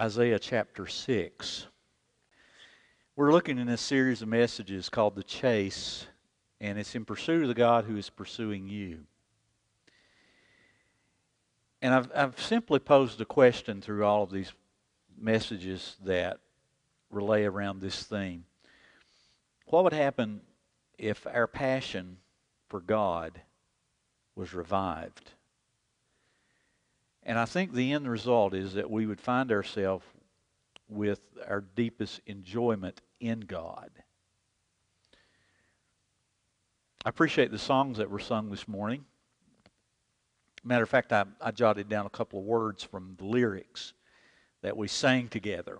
Isaiah chapter 6. We're looking in this series of messages called The Chase, and it's in pursuit of the God who is pursuing you. And I've, I've simply posed a question through all of these messages that relay around this theme. What would happen if our passion for God was revived? And I think the end result is that we would find ourselves with our deepest enjoyment in God. I appreciate the songs that were sung this morning. Matter of fact, I, I jotted down a couple of words from the lyrics that we sang together.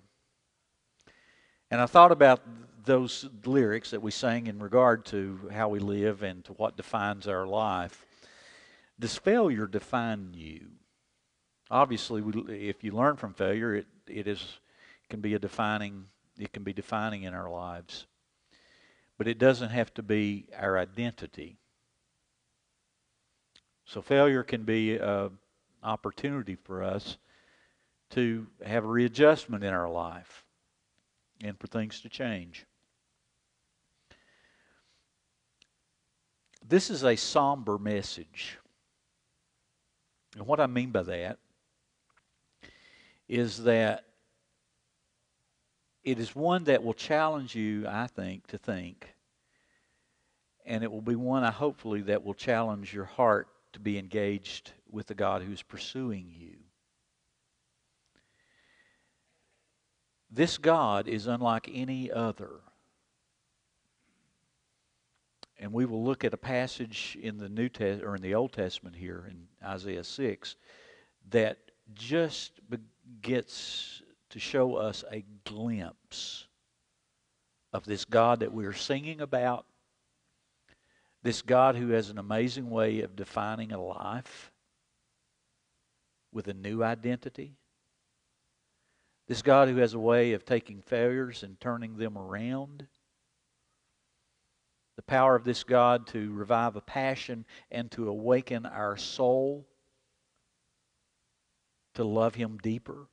And I thought about those lyrics that we sang in regard to how we live and to what defines our life. Does failure define you? Obviously, we, if you learn from failure, it, it is can be a defining it can be defining in our lives. But it doesn't have to be our identity. So failure can be an opportunity for us to have a readjustment in our life and for things to change. This is a somber message. And what I mean by that is that it is one that will challenge you, I think, to think. And it will be one, I hopefully, that will challenge your heart to be engaged with the God who's pursuing you. This God is unlike any other. And we will look at a passage in the New Test or in the Old Testament here in Isaiah 6 that just gets to show us a glimpse of this God that we are singing about, this God who has an amazing way of defining a life with a new identity, this God who has a way of taking failures and turning them around. The power of this God to revive a passion and to awaken our soul to love Him deeper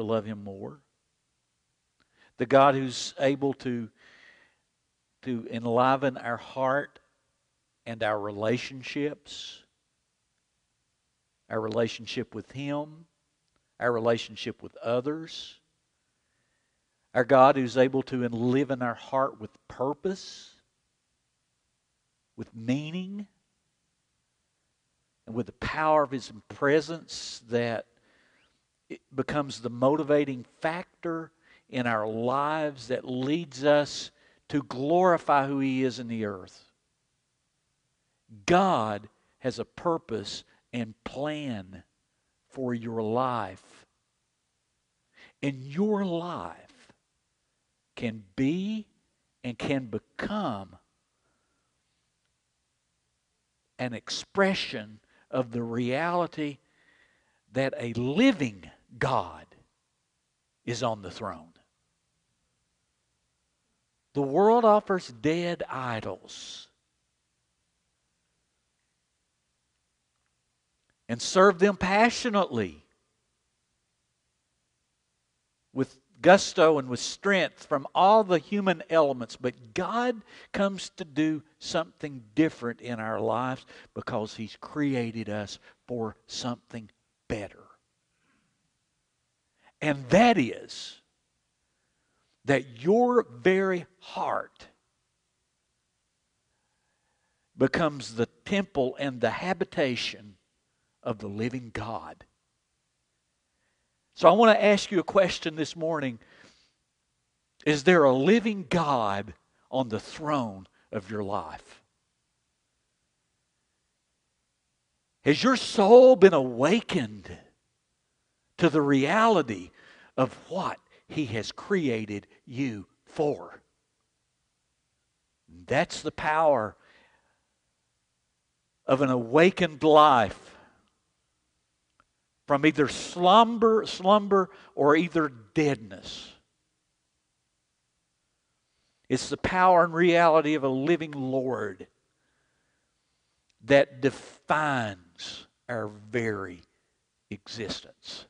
to love Him more. The God who's able to, to enliven our heart and our relationships, our relationship with Him, our relationship with others. Our God who's able to live in our heart with purpose, with meaning, and with the power of His presence that it becomes the motivating factor in our lives that leads us to glorify who He is in the earth. God has a purpose and plan for your life. And your life can be and can become an expression of the reality that a living God is on the throne. The world offers dead idols. And serve them passionately with gusto and with strength from all the human elements. But God comes to do something different in our lives because He's created us for something better. And that is that your very heart becomes the temple and the habitation of the living God. So I want to ask you a question this morning. Is there a living God on the throne of your life? Has your soul been awakened? to the reality of what He has created you for. That's the power of an awakened life from either slumber, slumber or either deadness. It's the power and reality of a living Lord that defines our very existence.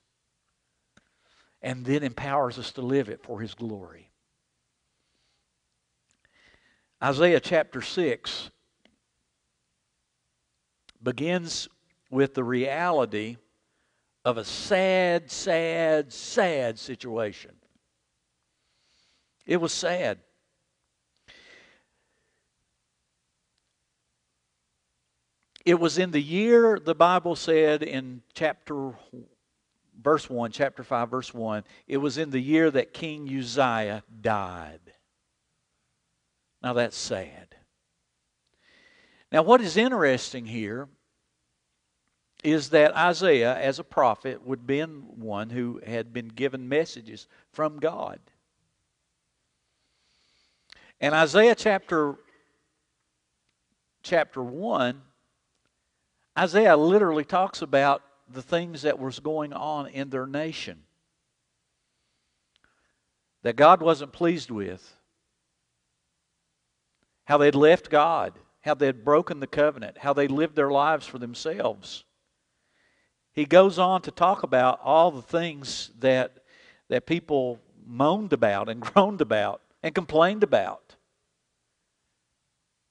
and then empowers us to live it for His glory. Isaiah chapter 6 begins with the reality of a sad, sad, sad situation. It was sad. It was in the year, the Bible said in chapter, verse 1, chapter 5, verse 1, it was in the year that King Uzziah died. Now that's sad. Now, what is interesting here is that Isaiah, as a prophet, would been one who had been given messages from God. And Isaiah chapter, chapter 1, Isaiah literally talks about the things that was going on in their nation that God wasn't pleased with, how they'd left God, how they'd broken the covenant, how they lived their lives for themselves he goes on to talk about all the things that, that people moaned about and groaned about and complained about.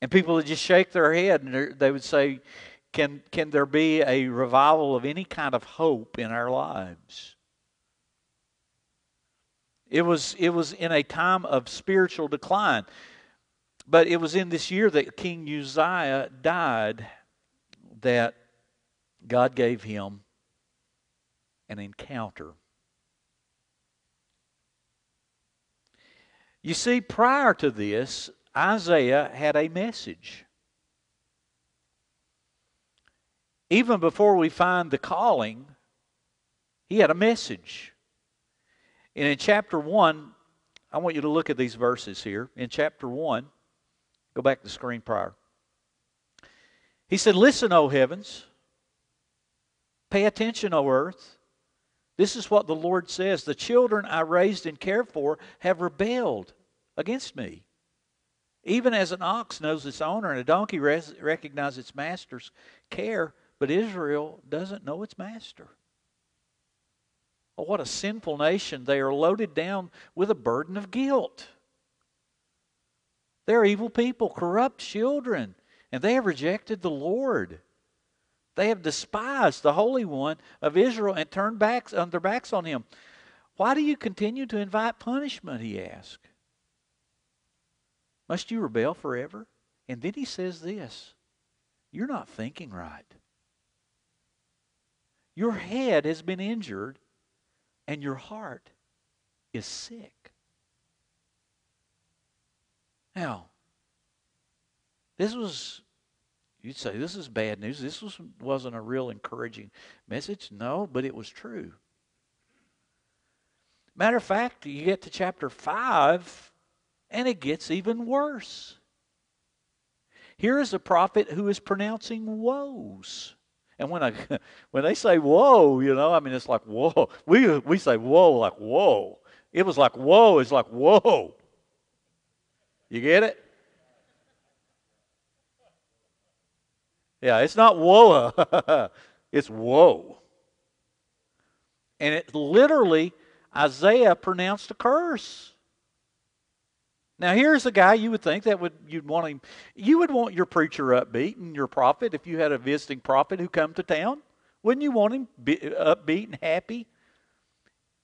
And people would just shake their head and they would say, can, can there be a revival of any kind of hope in our lives? It was, it was in a time of spiritual decline. But it was in this year that King Uzziah died that God gave him an encounter. You see, prior to this, Isaiah had a message. Even before we find the calling, he had a message. And in chapter 1, I want you to look at these verses here. In chapter 1, go back to the screen prior. He said, Listen, O heavens, pay attention, O earth. This is what the Lord says The children I raised and cared for have rebelled against me. Even as an ox knows its owner and a donkey res- recognizes its master's care, but Israel doesn't know its master. Oh, what a sinful nation. They are loaded down with a burden of guilt. They're evil people, corrupt children, and they have rejected the Lord. They have despised the Holy One of Israel and turned backs on their backs on him. Why do you continue to invite punishment? He asked. Must you rebel forever? And then he says this You're not thinking right. Your head has been injured, and your heart is sick. Now, this was You'd say, this is bad news. This was, wasn't a real encouraging message. No, but it was true. Matter of fact, you get to chapter 5, and it gets even worse. Here is a prophet who is pronouncing woes. And when I when they say whoa, you know, I mean it's like whoa. We we say whoa like whoa. It was like whoa, it's like whoa. You get it? Yeah, it's not woe, it's whoa. And it literally, Isaiah pronounced a curse. Now here's a guy you would think that would you'd want him you would want your preacher upbeat and your prophet if you had a visiting prophet who come to town. Wouldn't you want him upbeat and happy?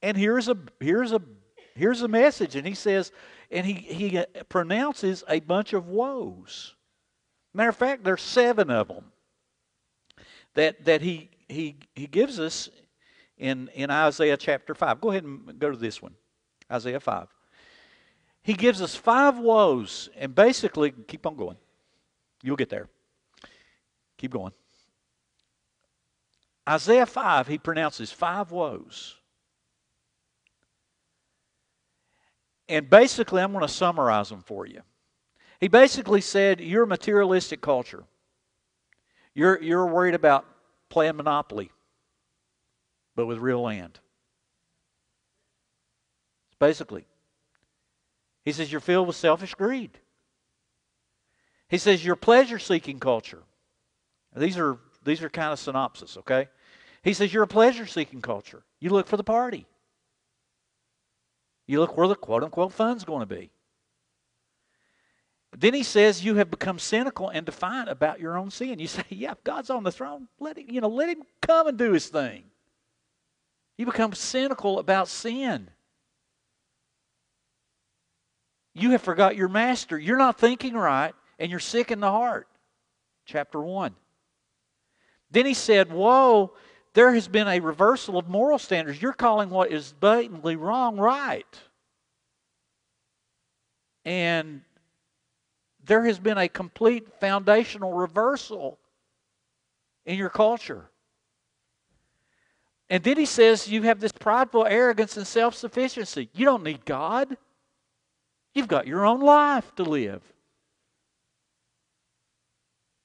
And here's a here's a here's a message and he says and he he pronounces a bunch of woes. Matter of fact, there's seven of them that, that he, he, he gives us in, in Isaiah chapter 5. Go ahead and go to this one Isaiah 5. He gives us five woes, and basically, keep on going. You'll get there. Keep going. Isaiah 5, he pronounces five woes. And basically, I'm going to summarize them for you. He basically said, You're a materialistic culture. You're, you're worried about playing Monopoly, but with real land. Basically, he says, You're filled with selfish greed. He says, You're pleasure seeking culture. These are, these are kind of synopsis, okay? He says, You're a pleasure seeking culture. You look for the party. You look where the quote unquote fun's going to be. Then he says you have become cynical and defiant about your own sin. You say, "Yeah, God's on the throne, let him, you know, let him come and do his thing." You become cynical about sin. You have forgot your master. You're not thinking right, and you're sick in the heart. Chapter 1. Then he said, Whoa, there has been a reversal of moral standards. You're calling what is blatantly wrong right. And there has been a complete foundational reversal in your culture. And then he says you have this prideful arrogance and self sufficiency. You don't need God, you've got your own life to live.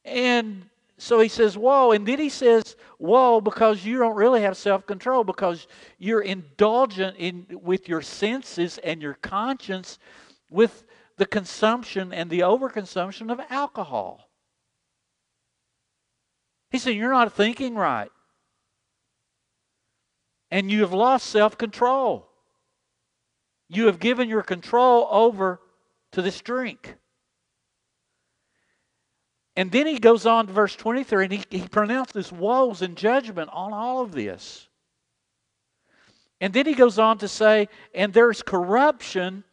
And so he says, Whoa. And then he says, Whoa, because you don't really have self control, because you're indulgent in, with your senses and your conscience with the consumption and the overconsumption of alcohol. He said, You're not thinking right. And you have lost self control. You have given your control over to this drink. And then he goes on to verse 23 and he, he pronounces woes and judgment on all of this. And then he goes on to say, and there's corruption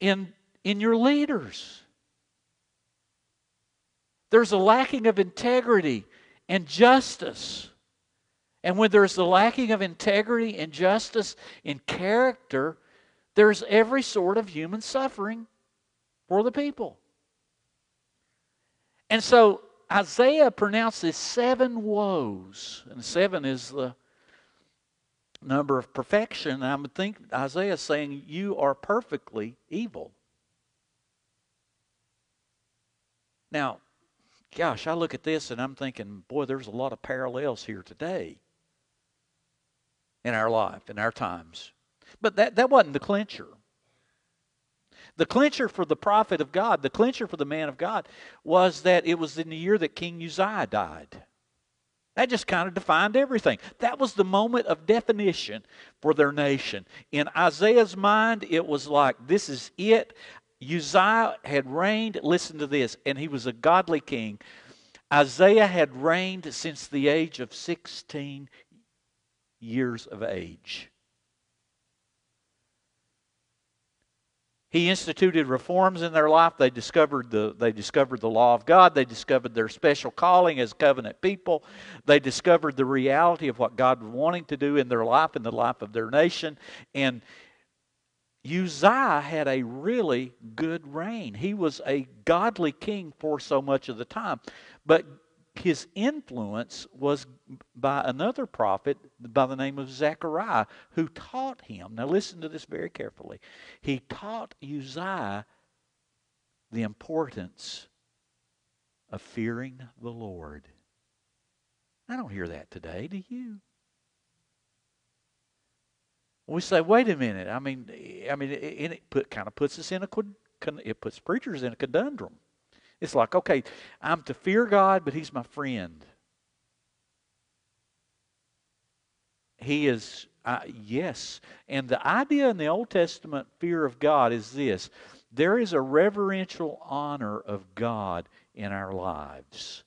in, in your leaders. There's a lacking of integrity and justice. And when there's the lacking of integrity and justice in character, there's every sort of human suffering for the people. And so Isaiah pronounces seven woes, and seven is the number of perfection. I would think Isaiah is saying, You are perfectly evil. Now, gosh, I look at this and I'm thinking, boy, there's a lot of parallels here today in our life, in our times. But that, that wasn't the clincher. The clincher for the prophet of God, the clincher for the man of God, was that it was in the year that King Uzziah died. That just kind of defined everything. That was the moment of definition for their nation. In Isaiah's mind, it was like, this is it. Uzziah had reigned, listen to this, and he was a godly king. Isaiah had reigned since the age of 16 years of age. He instituted reforms in their life. They discovered the, they discovered the law of God. They discovered their special calling as covenant people. They discovered the reality of what God was wanting to do in their life, in the life of their nation. And Uzziah had a really good reign. He was a godly king for so much of the time. But his influence was by another prophet by the name of Zechariah, who taught him. Now, listen to this very carefully. He taught Uzziah the importance of fearing the Lord. I don't hear that today, do you? We say, wait a minute. I mean, I mean, it, it put, kind of puts us in a it puts preachers in a conundrum. It's like, okay, I'm to fear God, but He's my friend. He is, uh, yes. And the idea in the Old Testament fear of God is this there is a reverential honor of God in our lives.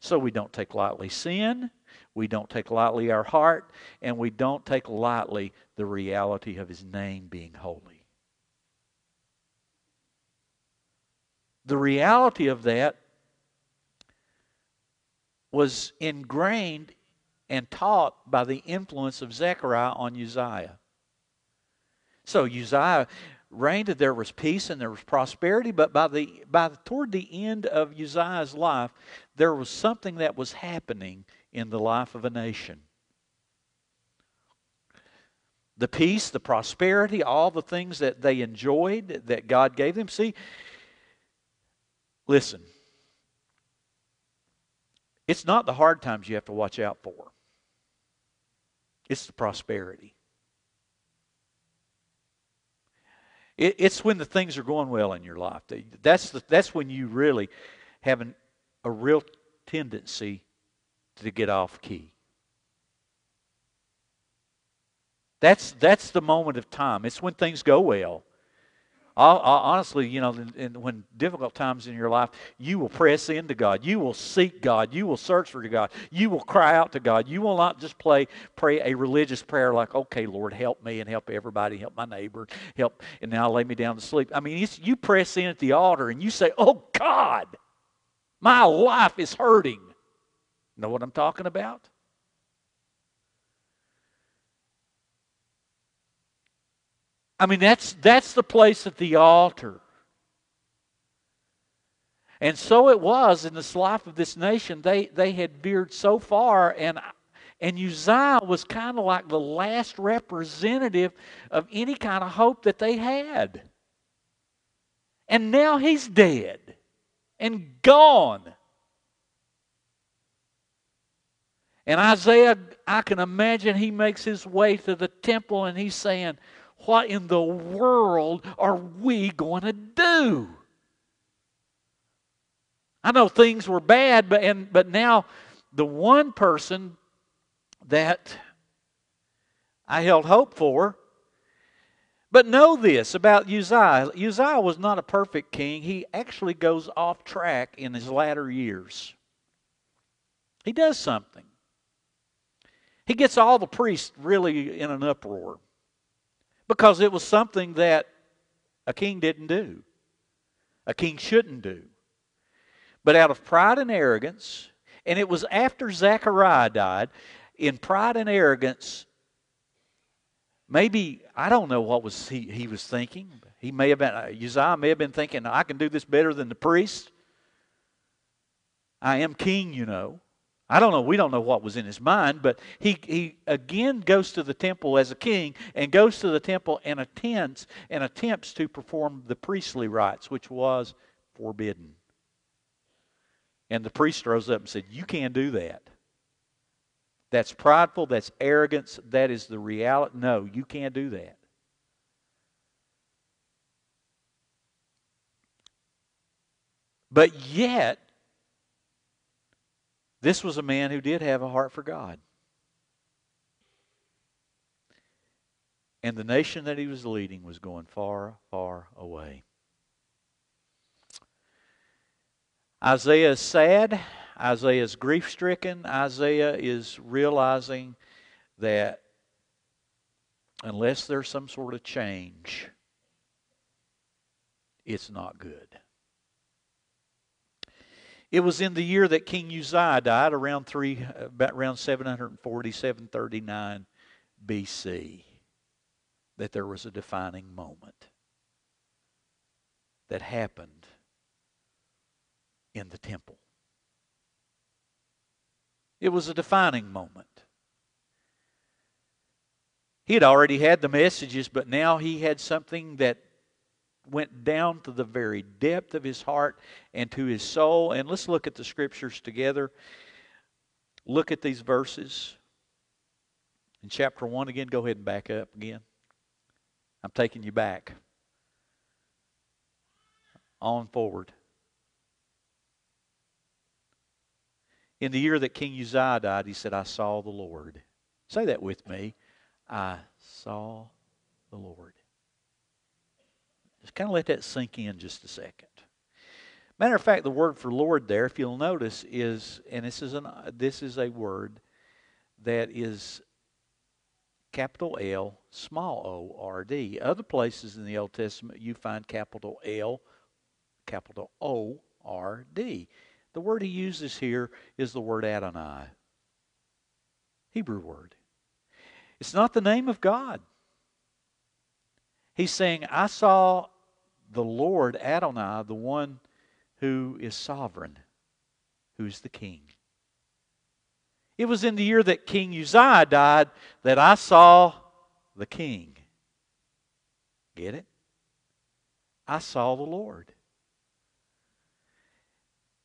So we don't take lightly sin, we don't take lightly our heart, and we don't take lightly the reality of His name being holy. The reality of that was ingrained and taught by the influence of Zechariah on Uzziah. So Uzziah reigned, there was peace and there was prosperity, but by the by the, toward the end of Uzziah's life, there was something that was happening in the life of a nation. The peace, the prosperity, all the things that they enjoyed that God gave them. See, Listen, it's not the hard times you have to watch out for, it's the prosperity. it's when the things are going well in your life. That's, the, that's when you really have an, a real tendency to get off key. That's, that's the moment of time. It's when things go well. I'll, I'll, honestly, you know, in, in, when difficult times in your life, you will press into God. You will seek God. You will search for God. You will cry out to God. You will not just play, pray a religious prayer like, okay, Lord, help me and help everybody, help my neighbor, help, and now lay me down to sleep. I mean, you press in at the altar and you say, oh, God, my life is hurting. Know what I'm talking about? I mean, that's, that's the place at the altar. And so it was in this life of this nation. They, they had veered so far, and, and Uzziah was kind of like the last representative of any kind of hope that they had. And now he's dead and gone. And Isaiah, I can imagine he makes his way to the temple and he's saying, what in the world are we going to do? I know things were bad, but and but now the one person that I held hope for. But know this about Uzziah. Uzziah was not a perfect king. He actually goes off track in his latter years. He does something. He gets all the priests really in an uproar because it was something that a king didn't do, a king shouldn't do. But out of pride and arrogance, and it was after Zechariah died, in pride and arrogance, maybe I don't know what was he, he was thinking. He may have been uh, Uzziah may have been thinking, I can do this better than the priest. I am king, you know. I don't know. We don't know what was in his mind, but he, he again goes to the temple as a king and goes to the temple and attends and attempts to perform the priestly rites, which was forbidden. And the priest rose up and said, You can't do that. That's prideful, that's arrogance, that is the reality. No, you can't do that. But yet, this was a man who did have a heart for God. And the nation that he was leading was going far, far away. Isaiah is sad. Isaiah is grief stricken. Isaiah is realizing that unless there's some sort of change, it's not good. It was in the year that King Uzziah died, around three, about around 740, 739 BC, that there was a defining moment that happened in the temple. It was a defining moment. He had already had the messages, but now he had something that went down to the very depth of his heart and to his soul. And let's look at the scriptures together. Look at these verses. In chapter 1 again, go ahead and back up again. I'm taking you back. On forward. In the year that King Uzziah died, he said, I saw the Lord. Say that with me. I saw the Lord. Kind of let that sink in just a second. Matter of fact, the word for Lord there, if you'll notice, is, and this is, an, this is a word that is capital L, small o, R, D. Other places in the Old Testament, you find capital L, capital O, R, D. The word he uses here is the word Adonai, Hebrew word. It's not the name of God. He's saying, I saw the Lord Adonai, the one who is sovereign, who's the king. It was in the year that King Uzziah died that I saw the king. Get it? I saw the Lord.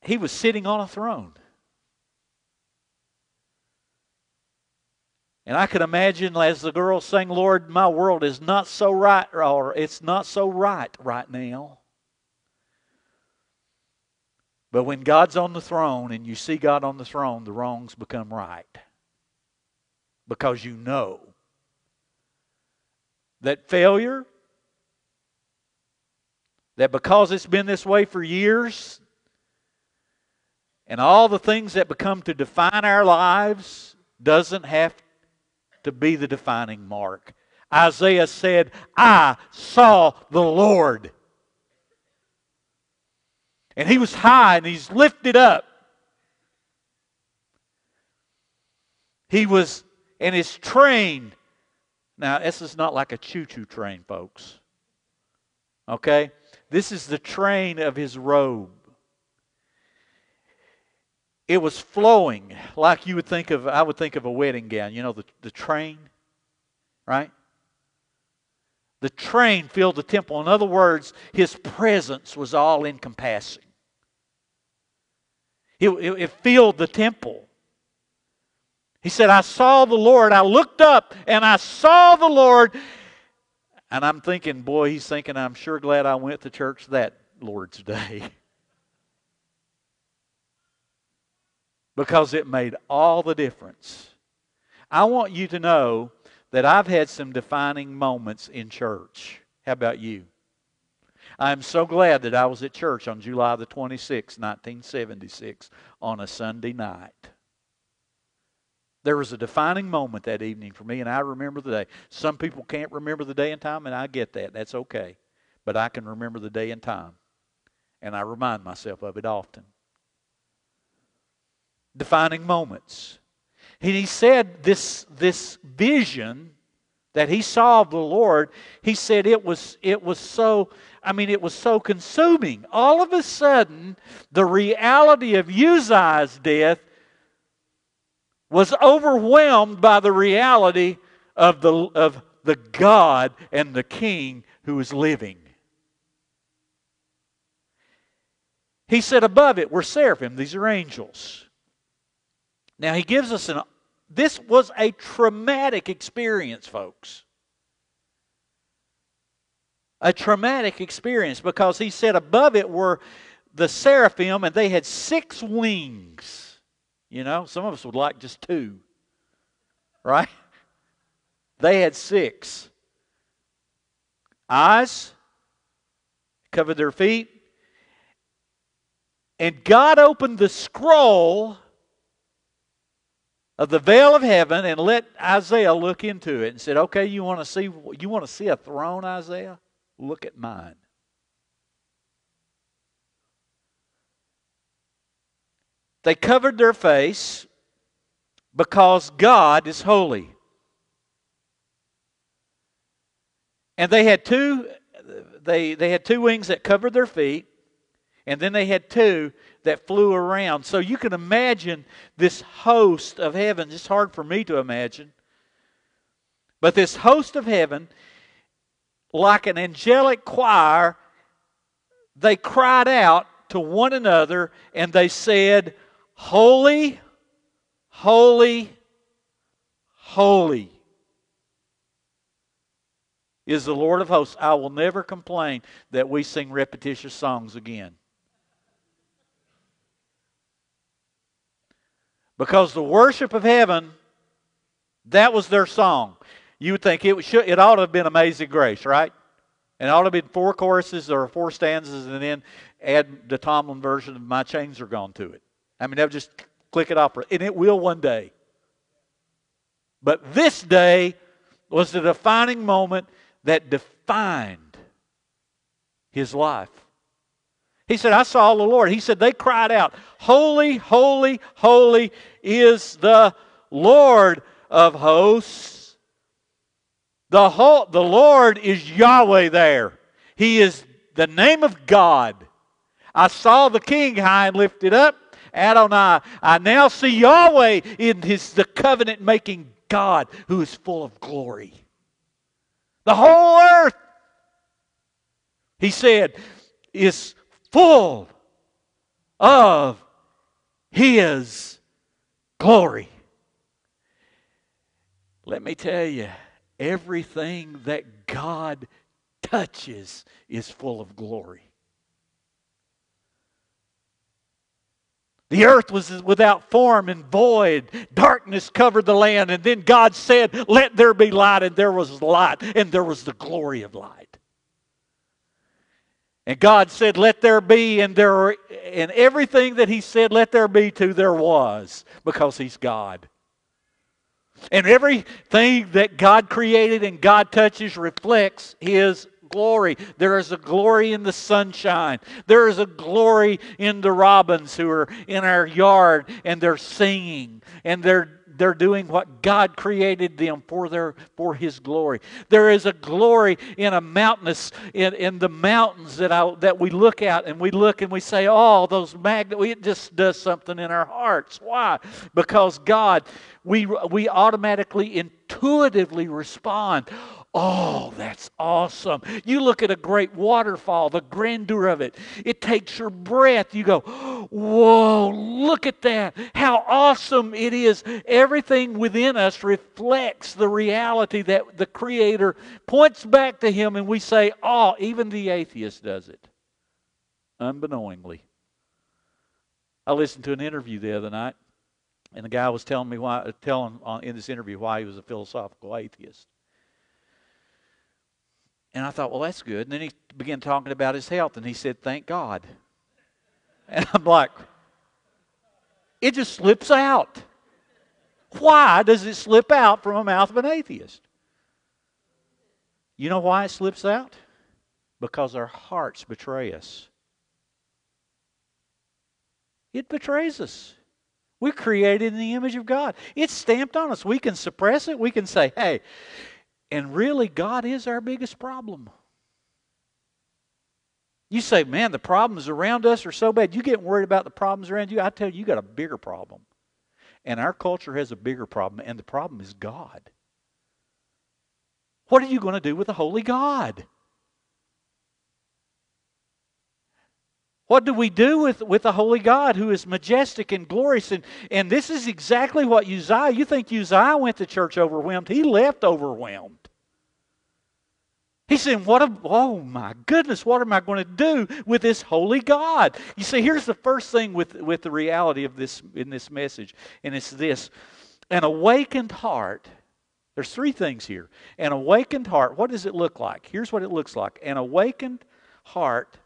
He was sitting on a throne. And I could imagine as the girl sang, Lord, my world is not so right, or it's not so right right now. But when God's on the throne and you see God on the throne, the wrongs become right. Because you know that failure, that because it's been this way for years, and all the things that become to define our lives doesn't have to be the defining mark. Isaiah said, I saw the Lord. And he was high and he's lifted up. He was, in his train. Now, this is not like a choo choo train, folks. Okay? This is the train of his robe. It was flowing like you would think of, I would think of a wedding gown. You know, the, the train, right? The train filled the temple. In other words, his presence was all encompassing. It, it, it filled the temple. He said, I saw the Lord. I looked up and I saw the Lord. And I'm thinking, boy, he's thinking, I'm sure glad I went to church that Lord's Day. because it made all the difference. I want you to know that I've had some defining moments in church. How about you? I'm so glad that I was at church on July the 26th, 1976, on a Sunday night. There was a defining moment that evening for me, and I remember the day. Some people can't remember the day and time, and I get that. That's okay. But I can remember the day and time, and I remind myself of it often. Defining moments. And he said this, this vision that he saw of the Lord, he said it was, it was so, I mean, it was so consuming. All of a sudden, the reality of Uzziah's death was overwhelmed by the reality of the, of the God and the King who is living. He said above it were seraphim, these are angels. Now he gives us an this was a traumatic experience, folks. A traumatic experience because he said above it were the seraphim and they had six wings. You know, some of us would like just two, right? They had six eyes, covered their feet, and God opened the scroll of the veil of heaven and let Isaiah look into it and said, "Okay, you want to see you want to see a throne, Isaiah? Look at mine." They covered their face because God is holy. And they had two they, they had two wings that covered their feet, and then they had two that flew around. So you can imagine this host of heaven. It's hard for me to imagine. But this host of heaven, like an angelic choir, they cried out to one another and they said, Holy, holy, holy is the Lord of hosts. I will never complain that we sing repetitious songs again. Because the worship of heaven, that was their song. You would think it, should, it ought to have been Amazing Grace, right? And it ought to have been four choruses or four stanzas and then add the Tomlin version of My Chains Are Gone to it. I mean, they'll just click it off, and it will one day. But this day was the defining moment that defined his life. He said, I saw the Lord. He said, they cried out, Holy, holy, holy is the Lord of hosts. The, whole, the Lord is Yahweh there. He is the name of God. I saw the King high and lifted up, Adonai. I now see Yahweh in his the covenant making God who is full of glory. The whole earth, he said, is full of his glory. Let me tell you, everything that God touches is full of glory. The earth was without form and void. Darkness covered the land. And then God said, Let there be light. And there was light. And there was the glory of light. And God said, Let there be. And there and everything that He said, Let there be to, there was. Because He's God. And everything that God created and God touches reflects His glory. There is a glory in the sunshine. There is a glory in the robins who are in our yard and they're singing and they're they're doing what God created them for their for His glory. There is a glory in a mountainous in, in the mountains that I that we look at and we look and we say, oh, those magnet it just does something in our hearts. Why? Because God, we we automatically intuitively respond. Oh, that's awesome. You look at a great waterfall, the grandeur of it. It takes your breath. You go, whoa, look at that. How awesome it is. Everything within us reflects the reality that the Creator points back to Him, and we say, oh, even the atheist does it, unbeknowingly. I listened to an interview the other night, and the guy was telling me why, telling uh, in this interview why he was a philosophical atheist. And I thought, well, that's good. And then he began talking about his health, and he said, thank God. And I'm like, it just slips out. Why does it slip out from the mouth of an atheist? You know why it slips out? Because our hearts betray us. It betrays us. We're created in the image of God. It's stamped on us. We can suppress it. We can say, hey, and really, God is our biggest problem. You say, man, the problems around us are so bad. You get worried about the problems around you. I tell you, you got a bigger problem. And our culture has a bigger problem, and the problem is God. What are you going to do with the Holy God? What do we do with, with the Holy God who is majestic and glorious? And, and this is exactly what Uzziah, you think Uzziah went to church overwhelmed. He left overwhelmed. He said, What a, oh my goodness, what am I going to do with this holy God? You see, here's the first thing with, with the reality of this in this message, and it's this. An awakened heart, there's three things here. An awakened heart, what does it look like? Here's what it looks like. An awakened heart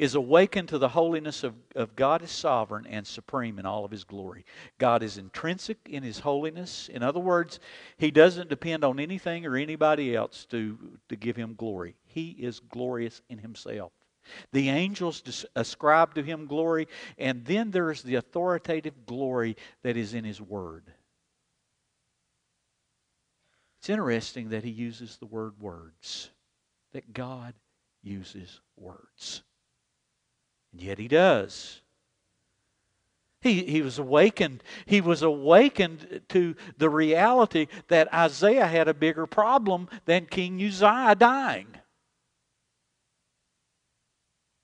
is awakened to the holiness of, of God is sovereign and supreme in all of his glory. God is intrinsic in his holiness. In other words, he doesn't depend on anything or anybody else to, to give him glory. He is glorious in himself. The angels ascribe to him glory, and then there is the authoritative glory that is in his word. It's interesting that he uses the word words, that God uses words. And yet he does. He, he was awakened. He was awakened to the reality that Isaiah had a bigger problem than King Uzziah dying.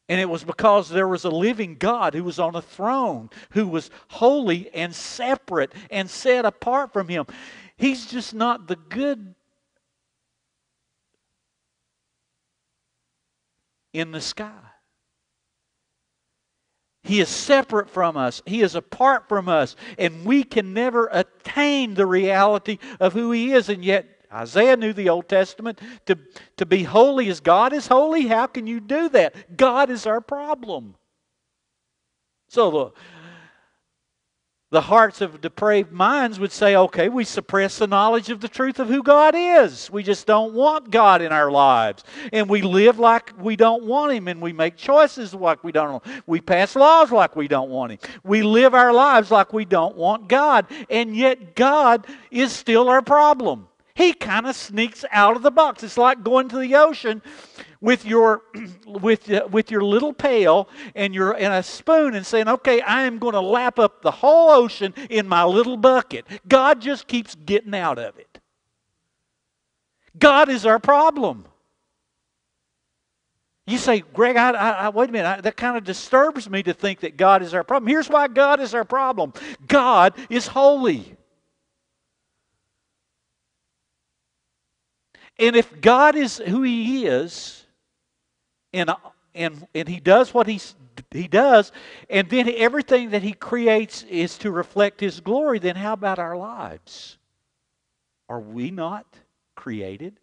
And it was because there was a living God who was on a throne, who was holy and separate and set apart from him. He's just not the good in the sky. He is separate from us. He is apart from us. And we can never attain the reality of who He is. And yet, Isaiah knew the Old Testament. To, to be holy as God is holy, how can you do that? God is our problem. So, the, hearts of depraved minds would say, okay, we suppress the knowledge of the truth of who God is. We just don't want God in our lives. And we live like we don't want Him, and we make choices like we don't want. We pass laws like we don't want Him. We live our lives like we don't want God. And yet, God is still our problem. He kind of sneaks out of the box. It's like going to the ocean with your with uh, with your little pail and your and a spoon and saying, "Okay, I am going to lap up the whole ocean in my little bucket." God just keeps getting out of it. God is our problem. You say, Greg, I, I, I wait a minute. I, that kind of disturbs me to think that God is our problem. Here's why God is our problem God is holy. And if God is who He is, in, and, and he does what he's, he does, and then everything that he creates is to reflect his glory, then how about our lives? Are we not created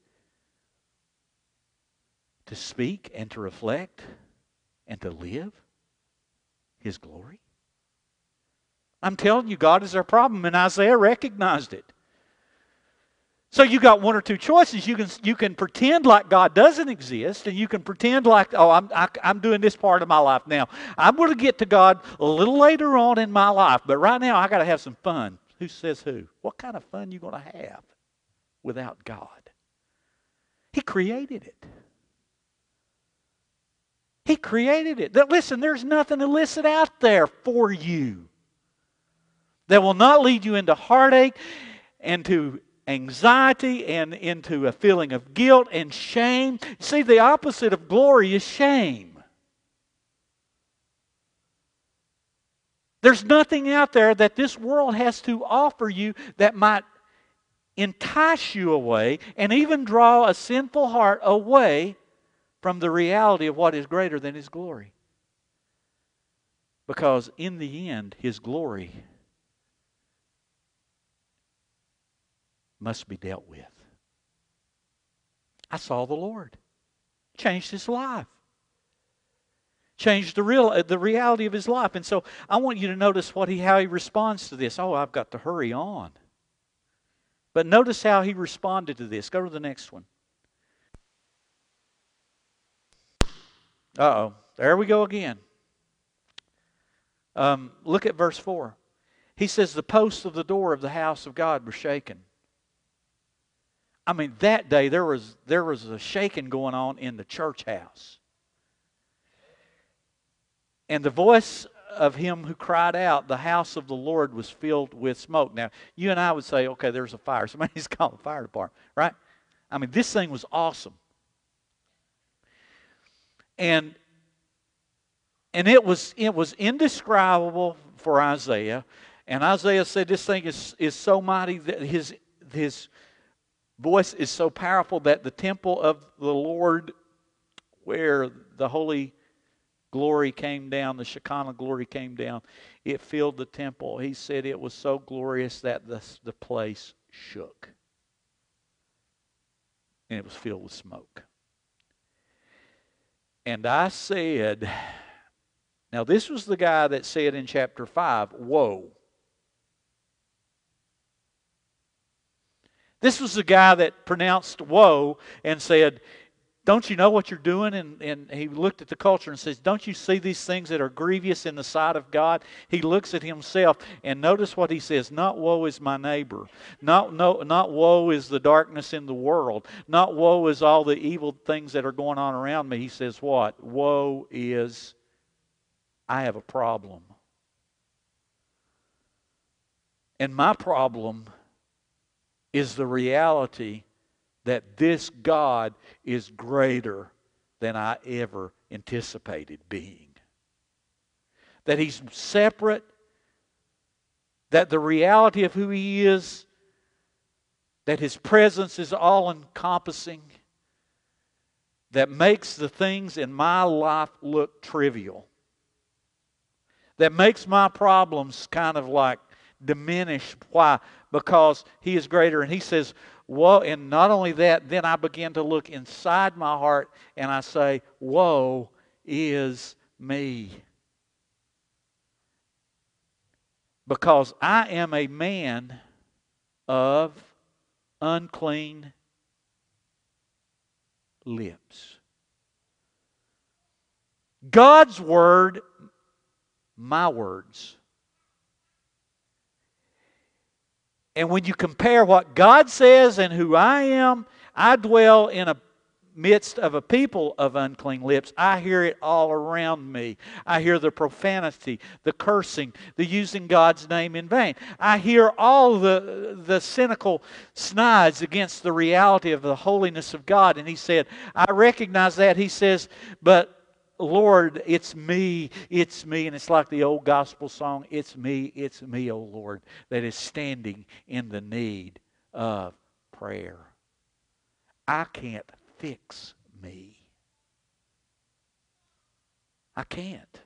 to speak and to reflect and to live his glory? I'm telling you, God is our problem, and Isaiah recognized it. So you got one or two choices. You can you can pretend like God doesn't exist, and you can pretend like oh I'm I, am i am doing this part of my life now. I'm going to get to God a little later on in my life, but right now I got to have some fun. Who says who? What kind of fun you going to have without God? He created it. He created it. Listen, there's nothing illicit out there for you that will not lead you into heartache and to anxiety and into a feeling of guilt and shame. See, the opposite of glory is shame. There's nothing out there that this world has to offer you that might entice you away and even draw a sinful heart away from the reality of what is greater than His glory. Because in the end, His glory must be dealt with. I saw the Lord. Changed his life. Changed the real uh, the reality of his life. And so I want you to notice what he how he responds to this. Oh, I've got to hurry on. But notice how he responded to this. Go to the next one. Uh oh. There we go again. Um, look at verse 4. He says, The posts of the door of the house of God were shaken. I mean, that day there was there was a shaking going on in the church house. And the voice of him who cried out, the house of the Lord was filled with smoke. Now, you and I would say, okay, there's a fire. Somebody's called the fire department, right? I mean, this thing was awesome. And and it was it was indescribable for Isaiah. And Isaiah said this thing is, is so mighty that his his voice is so powerful that the temple of the Lord, where the holy glory came down, the Shekinah glory came down, it filled the temple. He said it was so glorious that the, the place shook. And it was filled with smoke. And I said, now this was the guy that said in chapter 5, Woe. This was the guy that pronounced woe and said, Don't you know what you're doing? And, and he looked at the culture and says, Don't you see these things that are grievous in the sight of God? He looks at himself and notice what he says Not woe is my neighbor. Not, no, not woe is the darkness in the world. Not woe is all the evil things that are going on around me. He says, What? Woe is I have a problem. And my problem is the reality that this God is greater than I ever anticipated being. That He's separate, that the reality of who He is, that His presence is all encompassing, that makes the things in my life look trivial, that makes my problems kind of like diminish. Why? Because He is greater. And He says, Woe, and not only that, then I begin to look inside my heart and I say, Woe is me. Because I am a man of unclean lips. God's word, my words. And when you compare what God says and who I am, I dwell in a midst of a people of unclean lips. I hear it all around me. I hear the profanity, the cursing, the using God's name in vain. I hear all the, the cynical snides against the reality of the holiness of God. And he said, I recognize that. He says, but Lord, it's me, it's me. And it's like the old gospel song, It's me, it's me, O Lord, that is standing in the need of prayer. I can't fix me. I can't.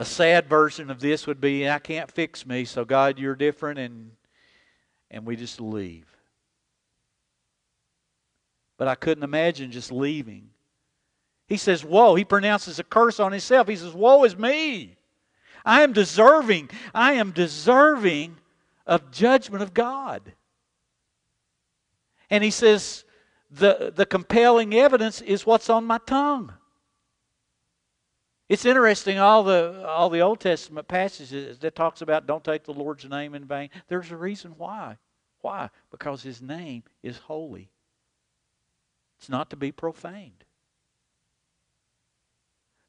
A sad version of this would be I can't fix me, so God, you're different, and, and we just leave. But I couldn't imagine just leaving. He says, Woe. He pronounces a curse on himself. He says, Woe is me. I am deserving. I am deserving of judgment of God. And he says, the, the compelling evidence is what's on my tongue. It's interesting, all the, all the Old Testament passages that talks about don't take the Lord's name in vain. There's a reason why. Why? Because his name is holy. It's not to be profaned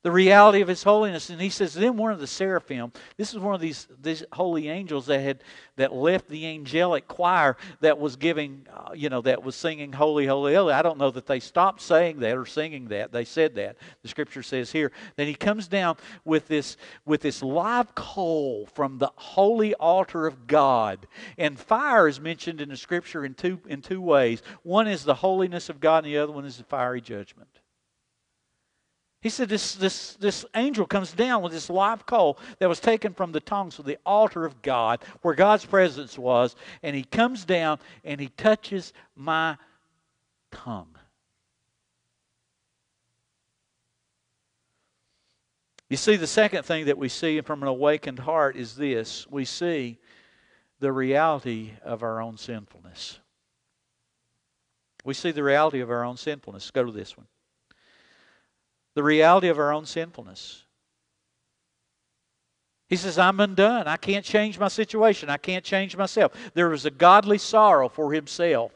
the reality of his holiness. And he says then one of the seraphim this is one of these these holy angels that had that left the angelic choir that was giving uh, you know that was singing holy holy holy. I don't know that they stopped saying that or singing that. They said that. The scripture says here. Then he comes down with this with this live coal from the holy altar of god. And fire is mentioned in the scripture in two in two ways. One is the holiness of god and the other one is the fiery judgment he said this, this, this angel comes down with this live coal that was taken from the tongues of the altar of God, where God's presence was, and he comes down and he touches my tongue. You see, the second thing that we see from an awakened heart is this we see the reality of our own sinfulness. We see the reality of our own sinfulness. Go to this one the reality of our own sinfulness. He says, I'm undone. I can't change my situation. I can't change myself. There is a godly sorrow for himself.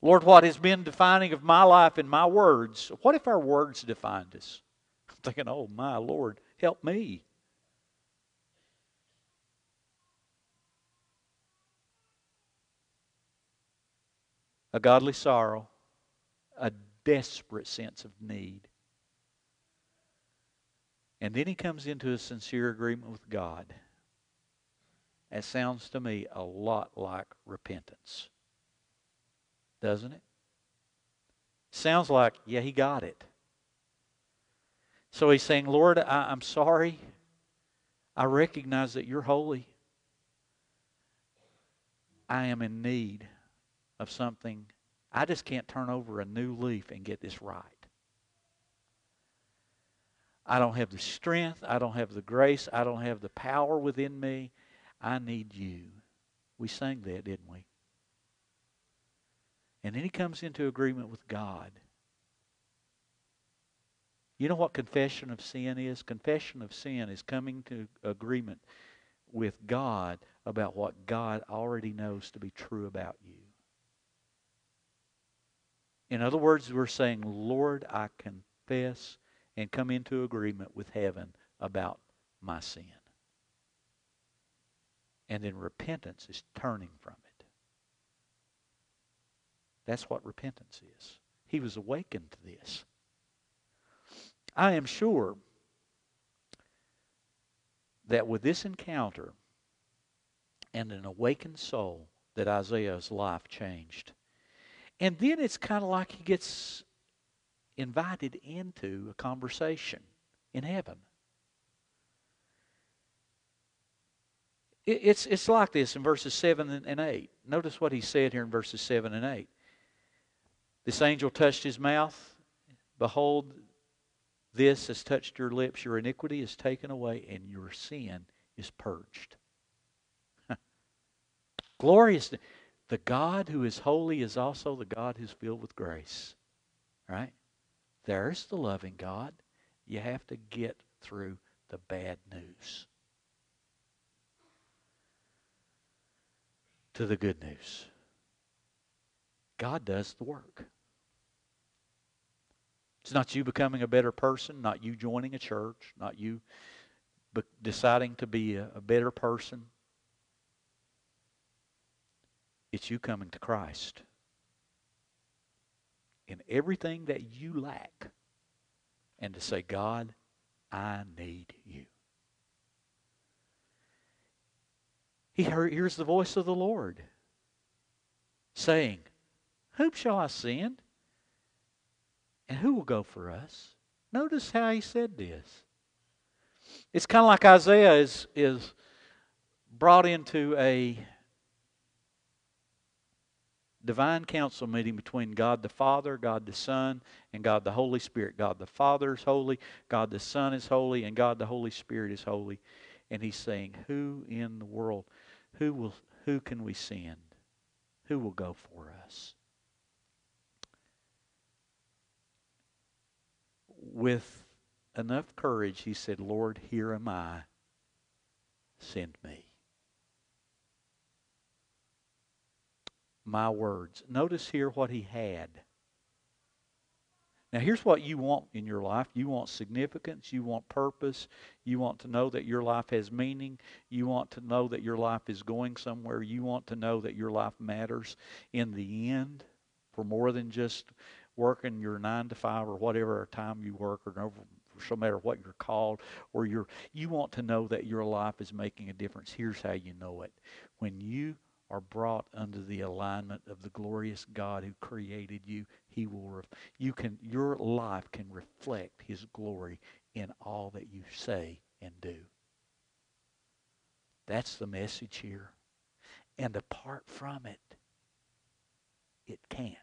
Lord, what has been defining of my life and my words? What if our words defined us? I'm thinking, oh, my Lord, help me. A godly sorrow, desperate sense of need. And then he comes into a sincere agreement with God. That sounds to me a lot like repentance. Doesn't it? Sounds like, yeah, he got it. So he's saying, Lord, I, am sorry. I recognize that you're holy. I am in need of something I just can't turn over a new leaf and get this right. I don't have the strength. I don't have the grace. I don't have the power within me. I need you. We sang that, didn't we? And then he comes into agreement with God. You know what confession of sin is? Confession of sin is coming to agreement with God about what God already knows to be true about you. In other words, we're saying, Lord, I confess and come into agreement with heaven about my sin. And then repentance is turning from it. That's what repentance is. He was awakened to this. I am sure that with this encounter and an awakened soul that Isaiah's life changed. And then it's kind of like he gets invited into a conversation in heaven. It's, it's like this in verses 7 and 8. Notice what he said here in verses 7 and 8. This angel touched his mouth. Behold, this has touched your lips. Your iniquity is taken away, and your sin is purged. Glorious. The God who is holy is also the God who's filled with grace. Right? There's the loving God. You have to get through the bad news to the good news. God does the work. It's not you becoming a better person, not you joining a church, not you deciding to be a, a better person. It's you coming to Christ. In everything that you lack, and to say, God, I need you. He hears the voice of the Lord saying, Whom shall I send? And who will go for us? Notice how he said this. It's kind of like Isaiah is, is brought into a divine council meeting between God the Father, God the Son, and God the Holy Spirit. God the Father is holy, God the Son is holy, and God the Holy Spirit is holy. And he's saying, Who in the world, who will who can we send? Who will go for us? With enough courage, he said, Lord, here am I. Send me. My words. Notice here what he had. Now, here's what you want in your life. You want significance, you want purpose, you want to know that your life has meaning, you want to know that your life is going somewhere, you want to know that your life matters in the end for more than just working your nine to five or whatever time you work or no, matter what you're called or you're you want to know that your life is making a difference. Here's how you know it. When you are brought under the alignment of the glorious God who created you, he will you can your life can reflect his glory in all that you say and do. That's the message here. And apart from it, it can't.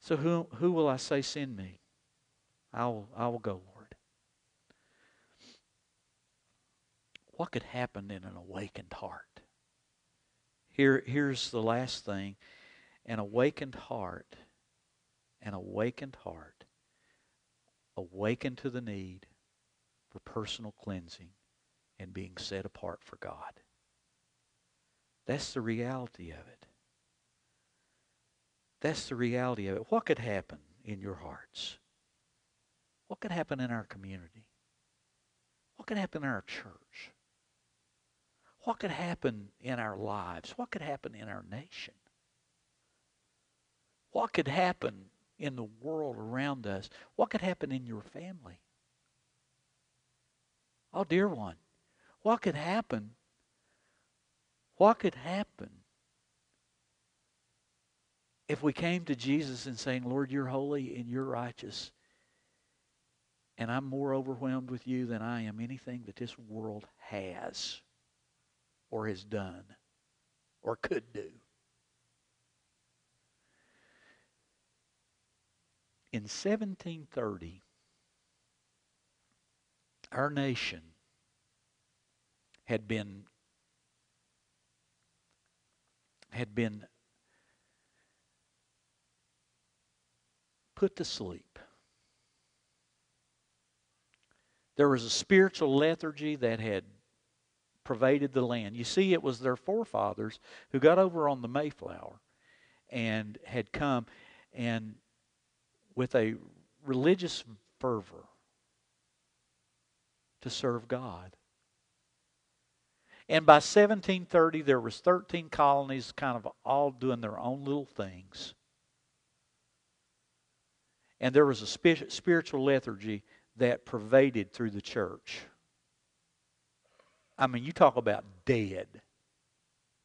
So who who will I say send me? I will I will go, Lord. What could happen in an awakened heart? Here, here's the last thing an awakened heart, an awakened heart, awakened to the need for personal cleansing and being set apart for God. That's the reality of it. That's the reality of it. What could happen in your hearts? What could happen in our community? What could happen in our church? What could happen in our lives? What could happen in our nation? What could happen in the world around us? What could happen in your family? Oh, dear one, what could happen? What could happen if we came to Jesus and saying, Lord, you're holy and you're righteous, and I'm more overwhelmed with you than I am anything that this world has? Or has done or could do. In 1730, our nation had been had been put to sleep. There was a spiritual lethargy that had pervaded the land. You see, it was their forefathers who got over on the Mayflower and had come and with a religious fervor to serve God. And by 1730, there was 13 colonies kind of all doing their own little things. And there was a spiritual lethargy that pervaded through the church. I mean, you talk about dead.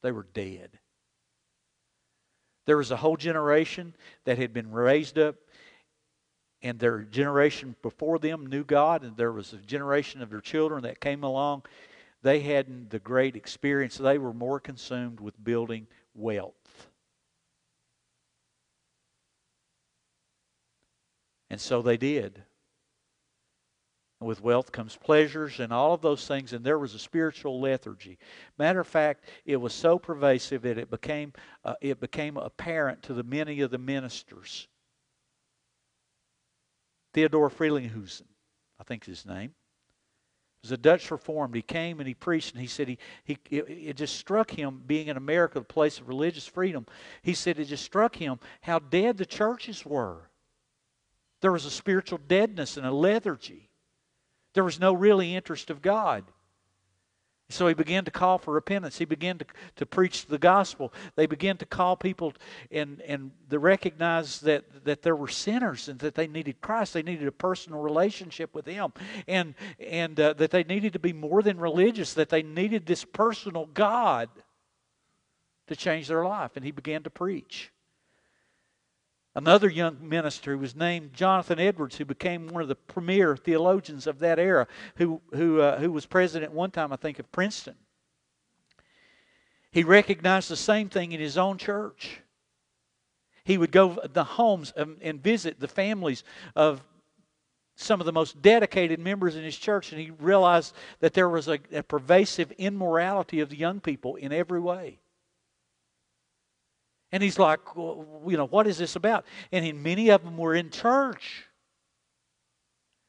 They were dead. There was a whole generation that had been raised up, and their generation before them knew God, and there was a generation of their children that came along. They hadn't the great experience. They were more consumed with building wealth. And so they did. With wealth comes pleasures and all of those things, and there was a spiritual lethargy. Matter of fact, it was so pervasive that it became uh, it became apparent to the many of the ministers. Theodore Frelinghuysen, I think is his name, was a Dutch reformed. He came and he preached, and he said he, he it, it just struck him being in America, the place of religious freedom. He said it just struck him how dead the churches were. There was a spiritual deadness and a lethargy. There was no really interest of God. So he began to call for repentance. He began to, to preach the gospel. They began to call people and, and they recognized that, that there were sinners and that they needed Christ. They needed a personal relationship with Him. And, and uh, that they needed to be more than religious, that they needed this personal God. to change their life, and he began to preach. Another young minister who was named Jonathan Edwards, who became one of the premier theologians of that era, who, who, uh, who was president one time, I think, of Princeton. He recognized the same thing in his own church. He would go to the homes and visit the families of some of the most dedicated members in his church, and he realized that there was a, a pervasive immorality of the young people in every way. And he's like, well, you know, what is this about? And many of them were in church.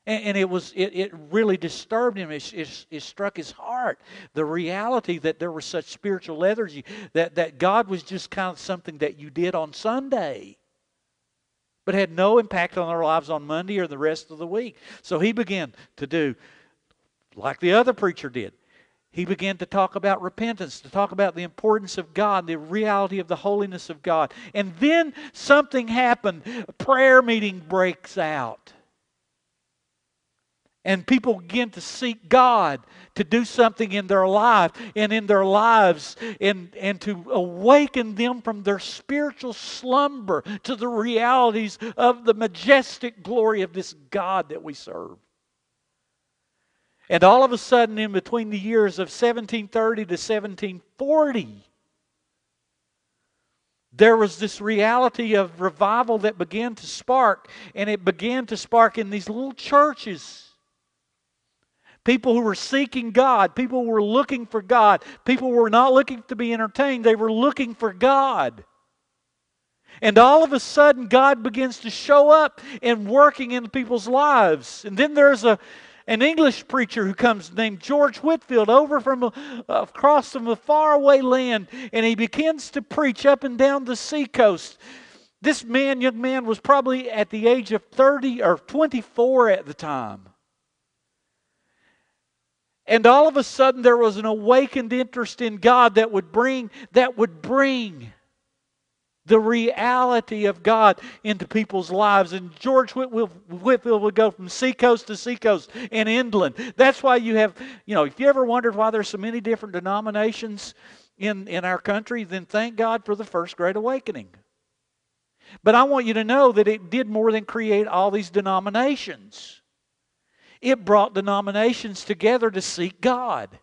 And, and it was it, it really disturbed him. It, it, it, struck his heart. The reality that there was such spiritual lethargy, that, that God was just kind of something that you did on Sunday but had no impact on our lives on Monday or the rest of the week. So he began to do like the other preacher did. He began to talk about repentance, to talk about the importance of God, the reality of the holiness of God. And then something happened. A prayer meeting breaks out and people begin to seek God to do something in their life and in their lives and, and to awaken them from their spiritual slumber to the realities of the majestic glory of this God that we serve. And all of a sudden, in between the years of 1730 to 1740, there was this reality of revival that began to spark, and it began to spark in these little churches People who were seeking God, people were looking for God, people were not looking to be entertained, they were looking for God. And all of a sudden, God begins to show up and working in people's lives. And then there's a, an English preacher who comes named George Whitefield over from uh, across from a faraway land, and he begins to preach up and down the seacoast. This man, young man, was probably at the age of 30 or 24 at the time. And all of a sudden there was an awakened interest in God that would bring that would bring the reality of God into people's lives. And George Whitefield would go from seacoast to seacoast and inland. That's why you have, you know, if you ever wondered why there's so many different denominations in, in our country, then thank God for the First Great Awakening. But I want you to know that it did more than create all these denominations. It brought denominations together to seek God.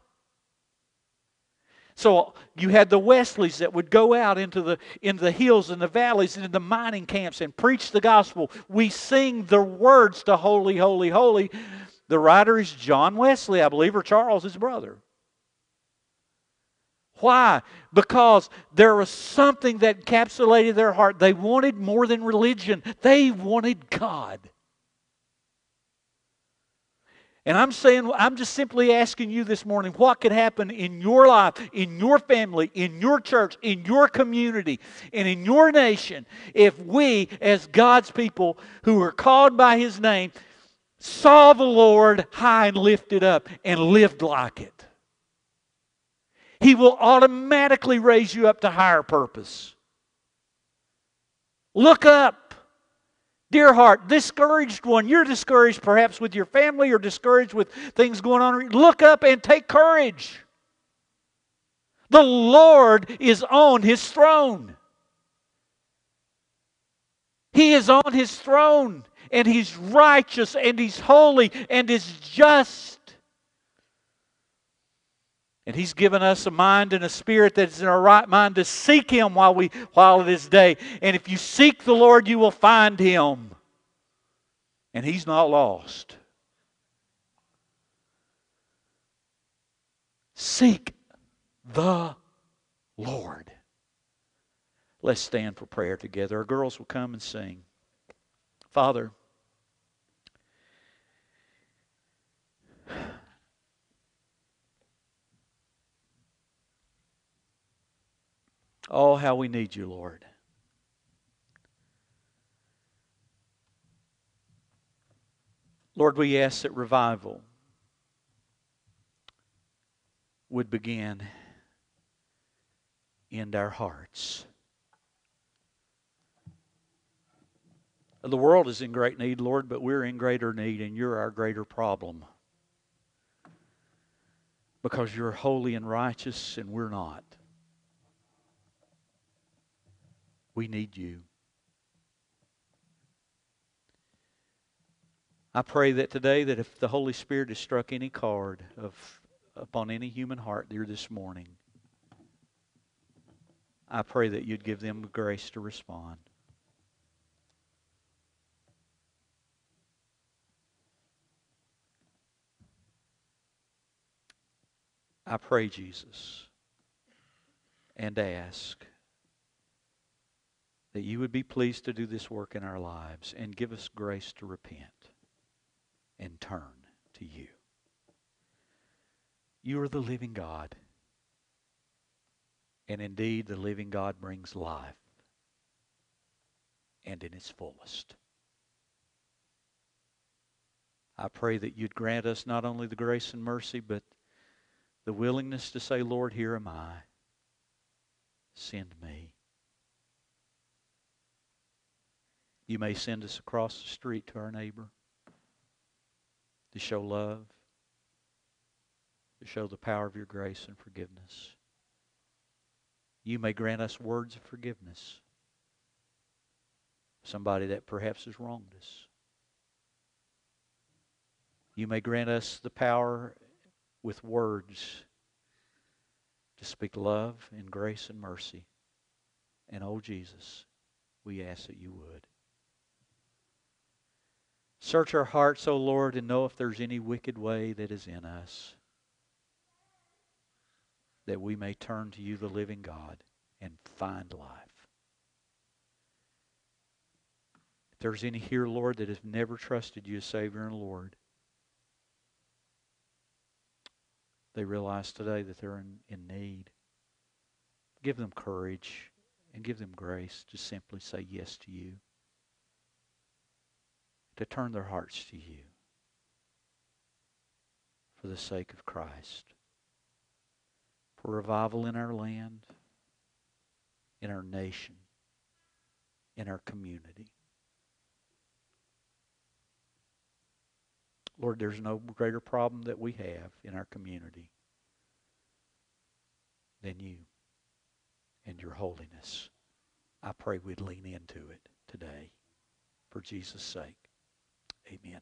So you had the Wesleys that would go out into the into the hills and the valleys and in the mining camps and preach the gospel. We sing the words to holy, holy, holy. The writer is John Wesley, I believe, or Charles, his brother. Why? Because there was something that encapsulated their heart. They wanted more than religion, they wanted God. And I'm saying, I'm just simply asking you this morning what could happen in your life, in your family, in your church, in your community, and in your nation if we, as God's people who are called by His name, saw the Lord high and lifted up and lived like it. He will automatically raise you up to higher purpose. Look up. Dear heart, discouraged one, you're discouraged perhaps with your family or discouraged with things going on. Look up and take courage. The Lord is on his throne. He is on his throne, and he's righteous, and he's holy, and is just. And He's given us a mind and a spirit that is in our right mind to seek Him while, we, while it is day. And if you seek the Lord, you will find Him. And He's not lost. Seek the Lord. Let's stand for prayer together. Our girls will come and sing. Father, Oh, how we need you, Lord. Lord, we ask that revival would begin in our hearts. The world is in great need, Lord, but we're in greater need, and you're our greater problem. Because you're holy and righteous, and we're not. We need you. I pray that today that if the Holy Spirit has struck any card of upon any human heart here this morning, I pray that you'd give them grace to respond. I pray, Jesus, and ask that you would be pleased to do this work in our lives and give us grace to repent and turn to you. You are the living God. And indeed, the living God brings life and in its fullest. I pray that you'd grant us not only the grace and mercy, but the willingness to say, Lord, here am I. Send me. You may send us across the street to our neighbor to show love, to show the power of your grace and forgiveness. You may grant us words of forgiveness. Somebody that perhaps has wronged us. You may grant us the power with words to speak love and grace and mercy. And oh, Jesus, we ask that you would. Search our hearts, O Lord, and know if there's any wicked way that is in us, that we may turn to you, the living God, and find life. If there's any here, Lord, that have never trusted you as Savior and Lord, they realize today that they're in, in need. Give them courage and give them grace to simply say yes to you to turn their hearts to you for the sake of Christ. For revival in our land, in our nation, in our community. Lord, there's no greater problem that we have in our community than you and your holiness. I pray we'd lean into it today for Jesus' sake. Amen.